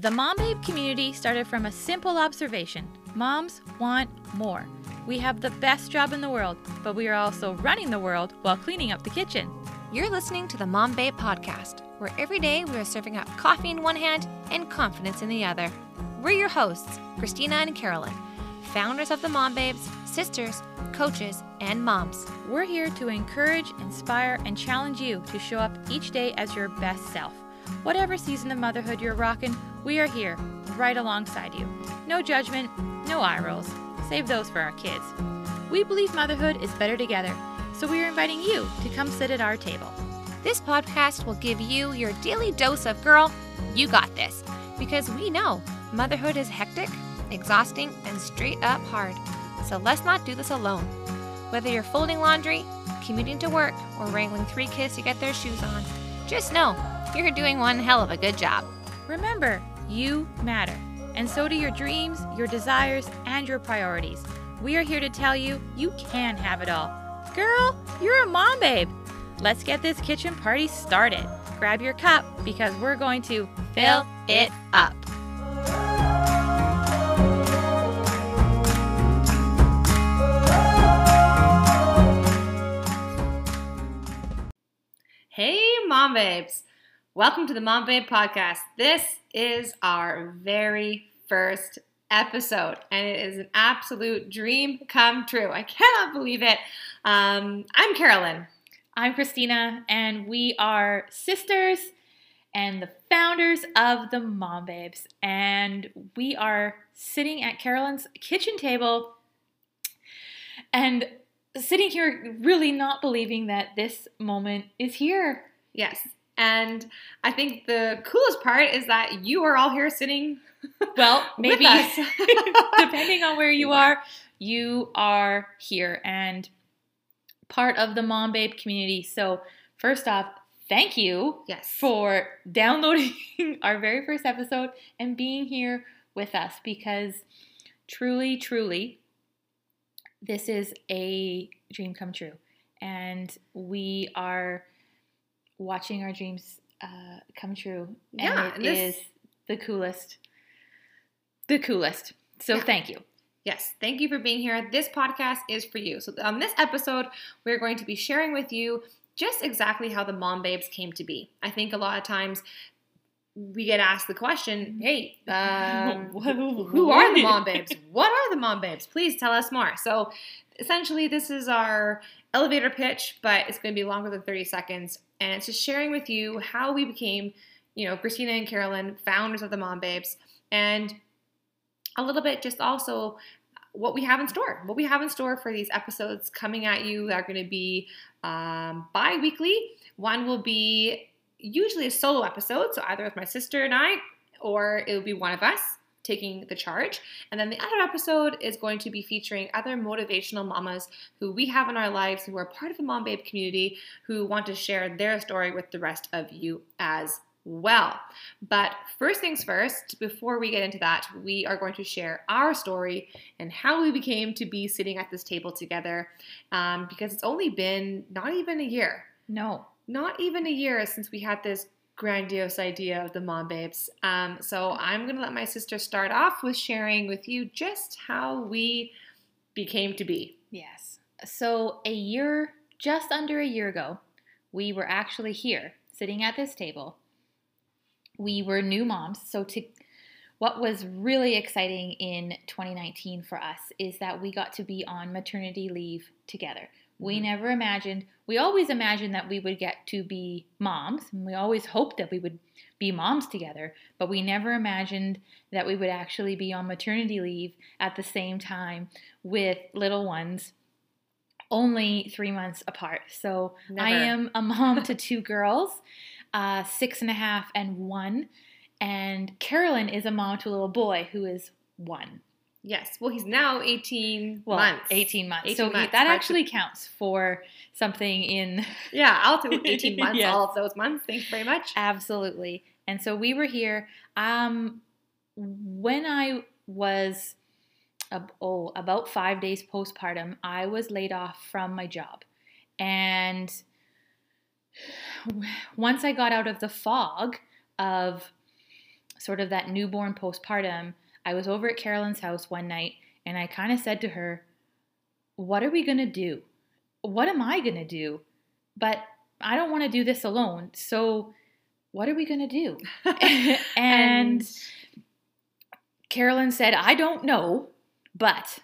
The Mom Babe community started from a simple observation moms want more. We have the best job in the world, but we are also running the world while cleaning up the kitchen. You're listening to the Mom Babe podcast, where every day we are serving up coffee in one hand and confidence in the other. We're your hosts, Christina and Carolyn, founders of the Mom Babes, sisters, coaches, and moms. We're here to encourage, inspire, and challenge you to show up each day as your best self. Whatever season of motherhood you're rocking, we are here, right alongside you. No judgment, no eye rolls. Save those for our kids. We believe motherhood is better together, so we are inviting you to come sit at our table. This podcast will give you your daily dose of girl, you got this. Because we know motherhood is hectic, exhausting, and straight up hard. So let's not do this alone. Whether you're folding laundry, commuting to work, or wrangling three kids to get their shoes on, just know you're doing one hell of a good job. Remember, you matter, and so do your dreams, your desires, and your priorities. We are here to tell you you can have it all. Girl, you're a mom babe. Let's get this kitchen party started. Grab your cup because we're going to fill it up. Hey, Mom Babes. Welcome to the Mom Babe Podcast. This is our very first episode, and it is an absolute dream come true. I cannot believe it. Um, I'm Carolyn. I'm Christina, and we are sisters and the founders of the Mom Babes. And we are sitting at Carolyn's kitchen table and sitting here really not believing that this moment is here. Yes. And I think the coolest part is that you are all here sitting. Well, maybe depending on where you are, you are here and part of the Mom Babe community. So, first off, thank you Yes. for downloading our very first episode and being here with us because truly, truly, this is a dream come true. And we are watching our dreams uh, come true. Yeah, And and it this- is the coolest. The coolest. So Yeah. thank you. Yes, thank you for being here. This podcast is for you. So, on this episode, we're going to be sharing with you just exactly how the mom babes came to be. I think a lot of times we get asked the question, hey, um, who are the mom babes? What are the mom babes? Please tell us more. So, essentially, this is our elevator pitch, but it's going to be longer than 30 seconds. And it's just sharing with you how we became, you know, Christina and Carolyn, founders of the mom babes, and a little bit just also what we have in store. What we have in store for these episodes coming at you are going to be um, bi weekly. One will be usually a solo episode, so either with my sister and I, or it will be one of us taking the charge. And then the other episode is going to be featuring other motivational mamas who we have in our lives who are part of the Mom Babe community who want to share their story with the rest of you as well. But first things first, before we get into that, we are going to share our story and how we became to be sitting at this table together um, because it's only been not even a year No. Not even a year since we had this grandiose idea of the mom babes. Um, so I'm gonna let my sister start off with sharing with you just how we became to be. Yes. So, a year, just under a year ago, we were actually here sitting at this table. We were new moms. So, to what was really exciting in 2019 for us is that we got to be on maternity leave together. We Mhm. never imagined, we always imagined that we would get to be moms, and we always hoped that we would be moms together, but we never imagined that we would actually be on maternity leave at the same time with little ones only three months apart. So I am a mom to two girls, uh, six and a half and one. And Carolyn is a mom to a little boy who is one. Yes. Well, he's now 18 Well, months. 18 months. 18 so he- that actually counts for something in Yeah, I'll take 18 months, Yes. all of those months. Thanks very much. Absolutely. And so we were here. Um, when I was ab- oh, about five days postpartum, I was laid off from my job. And once I got out of the fog of sort of that newborn postpartum, I was over at Carolyn's house one night and I kind of said to her, What are we going to do? What am I going to do? But I don't want to do this alone. So, what are we going to do? and Carolyn said, I don't know, but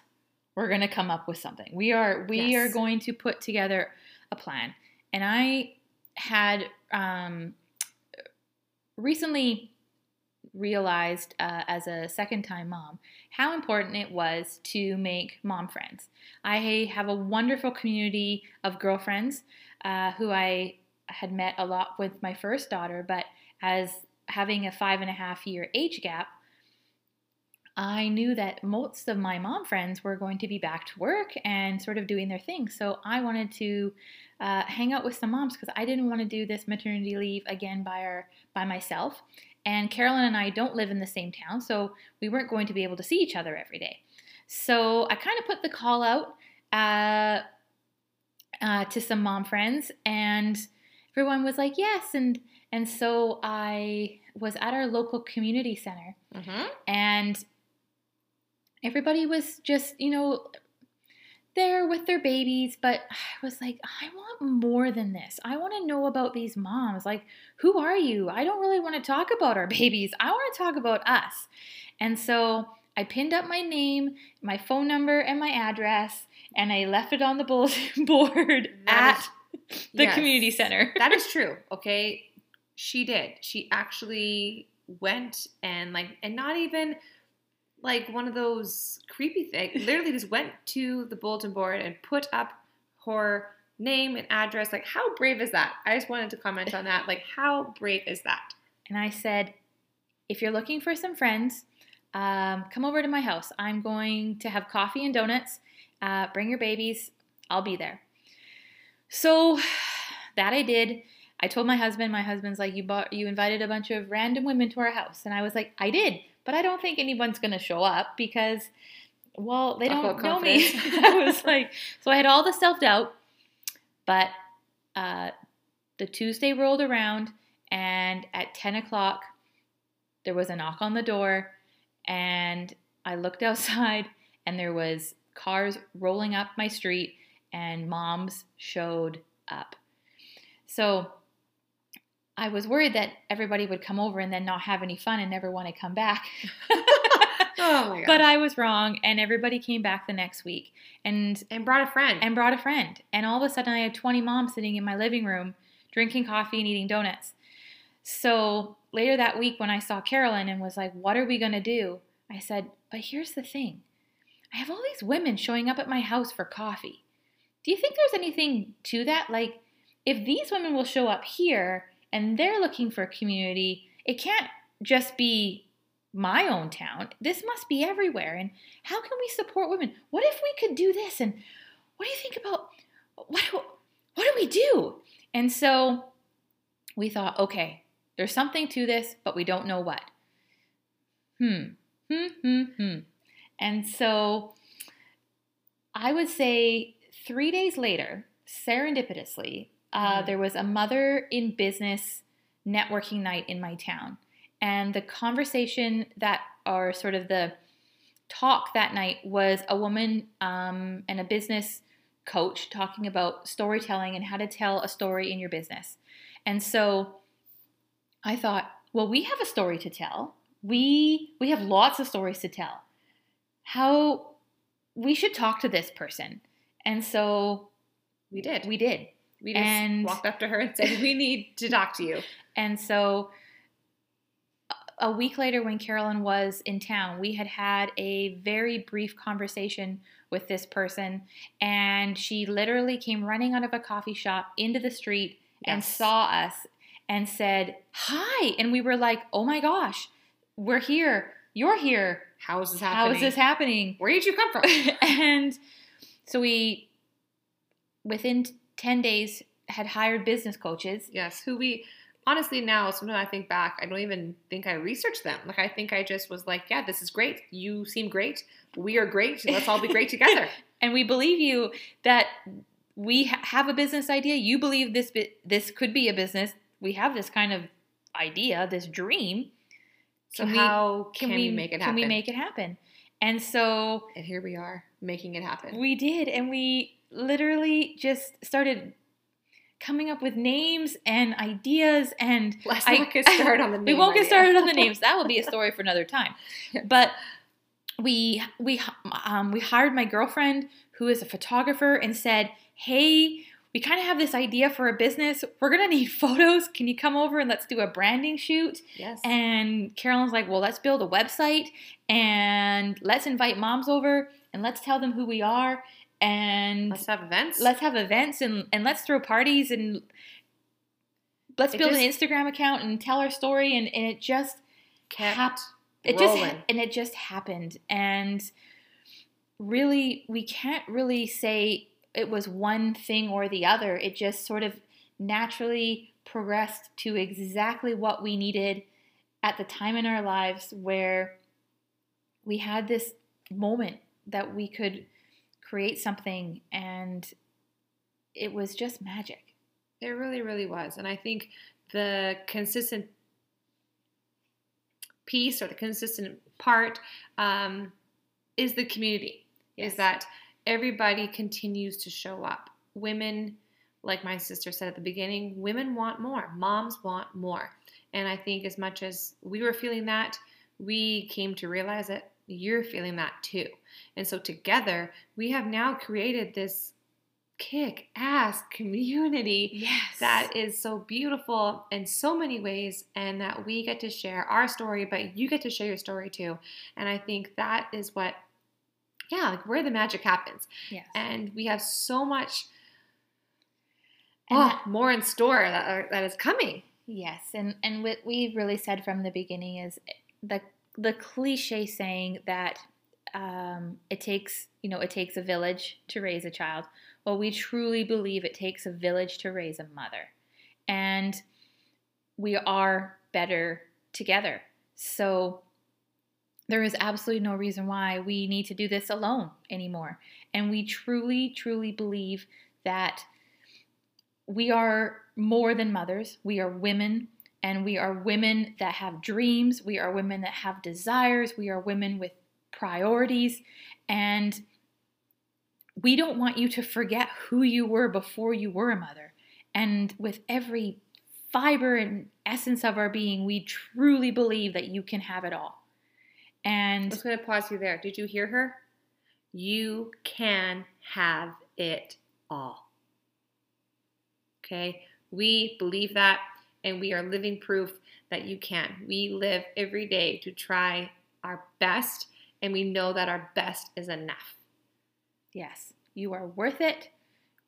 we're going to come up with something. We are we Yes. are going to put together a plan. And I had um, recently realized uh, as a second time mom how important it was to make mom friends. I have a wonderful community of girlfriends uh, who I had met a lot with my first daughter, but as having a five and a half year age gap, I knew that most of my mom friends were going to be back to work and sort of doing their thing. So I wanted to uh, hang out with some moms because I didn't want to do this maternity leave again by our by myself. And Carolyn and I don't live in the same town, so we weren't going to be able to see each other every day. So I kind of put the call out uh, uh, to some mom friends, and everyone was like, "Yes." And and so I was at our local community center, Mhm. and everybody was just you know there with their babies but i was like i want more than this i want to know about these moms like who are you i don't really want to talk about our babies i want to talk about us and so i pinned up my name my phone number and my address and i left it on the bulletin board That at the Yes. community center that is true. Okay, she did. She actually went and like, and not even like one of those creepy things. Literally, just went to the bulletin board and put up her name and address. Like, how brave is that? I just wanted to comment on that. Like, how brave is that? and I said, if you're looking for some friends, um, come over to my house. I'm going to have coffee and donuts. Uh, bring your babies. I'll be there. So that I did. I told my husband. My husband's like, you bought, you invited a bunch of random women to our house, and I was like, I did, but I don't think anyone's gonna show up because, well, they Talk don't know me. I was like, so I had all the self doubt, but uh, the Tuesday rolled around, and at 10 o'clock, there was a knock on the door, and I looked outside, and there was cars rolling up my street, and moms showed up. So I was worried that everybody would come over and then not have any fun and never want to come back. Oh my god! but I was wrong, and everybody came back the next week. And and brought a friend. and brought a friend. And all of a sudden, I had 20 moms sitting in my living room drinking coffee and eating donuts. So later that week, when I saw Carolyn and was like, What are we going to do? I said, But here's the thing I have all these women showing up at my house for coffee. Do you think there's anything to that? Like, if these women will show up here and they're looking for a community, it can't just be my own town. This must be everywhere. And how can we support women? What if we could do this? And what do you think about what do, what do we do? And so we thought, okay, there's something to this, but we don't know what. Hmm. Hmm. Hmm. Hmm. And so I would say three days later, serendipitously, uh, Mhm. there was a mother in business networking night in my town. And the conversation that, or sort of the talk that night, was a woman um, and a business coach talking about storytelling and how to tell a story in your business. And so I thought, well, we have a story to tell. We we have lots of stories to tell. How we should talk to this person. And so we did. we did. We just and- walked up to her and said, "We need to talk to you." And so a- week later, when Carolyn was in town, we had had a very brief conversation with this person. And she literally came running out of a coffee shop into the street and saw us and said, Hi. And we were like, Oh my gosh, we're here. You're here. How is this happening? is this happening? Where did you come from? and so we, within 10 days, had hired business coaches yes, who we honestly now sometimes I think back, I don't even think I researched them. Like I think I just was like, yeah, this is great. You seem great. We are great. Let's all be great together. and we believe you that we ha- have a business idea. You believe this bi- this could be a business. We have this kind of idea, this dream. So Can we- how can, we, make it happen? Can we make it happen? And so And here we are making it happen. we did, and we literally just started coming up with names and ideas and Let's I- not get started on the we won't get started on the names. That will be a story for another time. But we we um, we hired my girlfriend who is a photographer and said, "Hey, we kind of have this idea for a business. We're gonna need photos. Can you come over and let's do a branding shoot?" Yes. And Carolyn's like, "Well, let's build a website and let's invite moms over and let's tell them who we are and let's have events. let's have events and, and let's throw parties and let's It build an Instagram account and tell our story. And, and it just kept hap- it just and it just happened. And really we can't really say it was one thing or the other. It just sort of naturally progressed to exactly what we needed at the time in our lives where we had this moment that we could create something and it was just magic It really, really was. And I think the consistent piece or the consistent part um, is the community, Yes. is that everybody continues to show up. Women, like my sister said at the beginning, women want more, moms want more. And I think as much as we were feeling that, we came to realize that you're feeling that too. And so together, we have now created this kick ass community yes. that is so beautiful in so many ways and that we get to share our story but you get to share your story too. And i think that is what yeah like where the magic happens. Yes. And we have so much oh, that- more in store that, are, that is coming. Yes, and and what we've really said from the beginning is the the cliche saying that um, it takes you know it takes a village to raise a child. Well, we truly believe it takes a village to raise a mother, and we are better together. So there is absolutely no reason why we need to do this alone anymore. And we truly, truly believe that we are more than mothers. We are women, and we are women that have dreams. We are women that have desires. We are women with priorities. And we don't want you to forget who you were before you were a mother. And with every fiber and essence of our being, we truly believe that you can have it all. i'm And just going to pause you there did you hear her you can have it all okay we believe that and we are living proof that you can we live every day to try our best and we know that our best is enough Yes, you are worth it,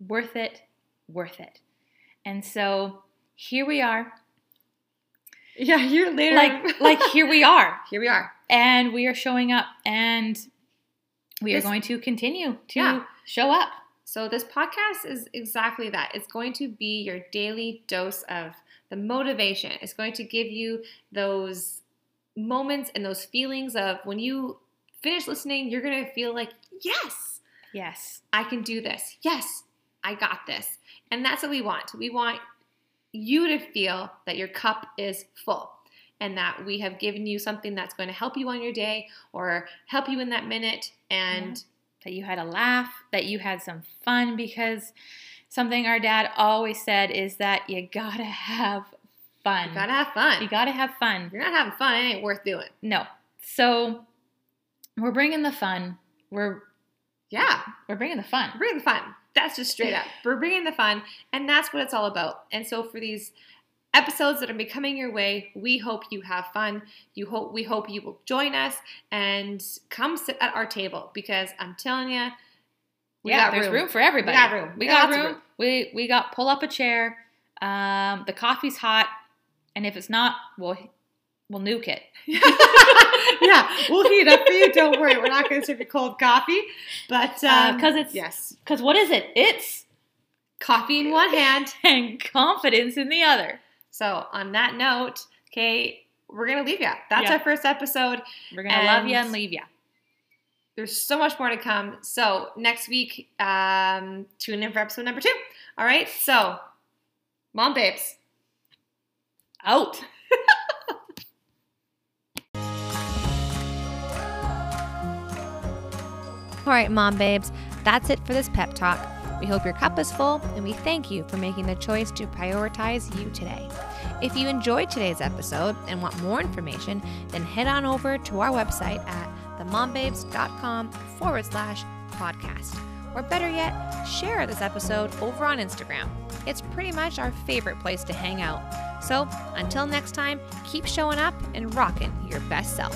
worth it, worth it. And so here we are. yeah you're later Like like here we are. here we are And we are showing up and we are going to continue to Yeah. show up. So, this podcast is exactly that. It's going to be your daily dose of the motivation. It's going to give you those moments and those feelings of when you finish listening, you're going to feel like, yes, Yes. I can do this. Yes, I got this. And that's what we want. We want you to feel that your cup is full and that we have given you something that's going to help you on your day or help you in that minute. And That you had a laugh, that you had some fun because something our dad always said is that you gotta have fun. you got to have fun. You gotta have fun. If you're not having fun, it ain't worth doing. No. So we're bringing the fun. We're Yeah, we're bringing the fun. We're bringing the fun. That's just straight up. We're bringing the fun, and that's what it's all about. And so for these episodes that are becoming your way, we hope you have fun. You hope we hope you will join us and come sit at our table because I'm telling you, we yeah, got there's room. room. for everybody. We got room. We, got, room. room. We we got pull up a chair. Um, the coffee's hot, and if it's not, we'll we'll nuke it. yeah, we'll heat up for you. Don't worry, we're not going to serve you cold coffee, but um, because it's yes, because what is it? It's coffee in one hand. and confidence in the other. So on that note, okay, we're gonna leave you. That's our first episode. We're gonna love you And- and leave you. There's so much more to come. So next week, um, tune in for episode number two. All right. So, mom babes, out. All right, mom babes, that's it for this pep talk. We hope your cup is full and we thank you for making the choice to prioritize you today. If you enjoyed today's episode and want more information, then head on over to our website at themombabes.com forward slash podcast. Or better yet, share this episode over on Instagram. It's pretty much our favorite place to hang out. So until next time, keep showing up and rocking your best self.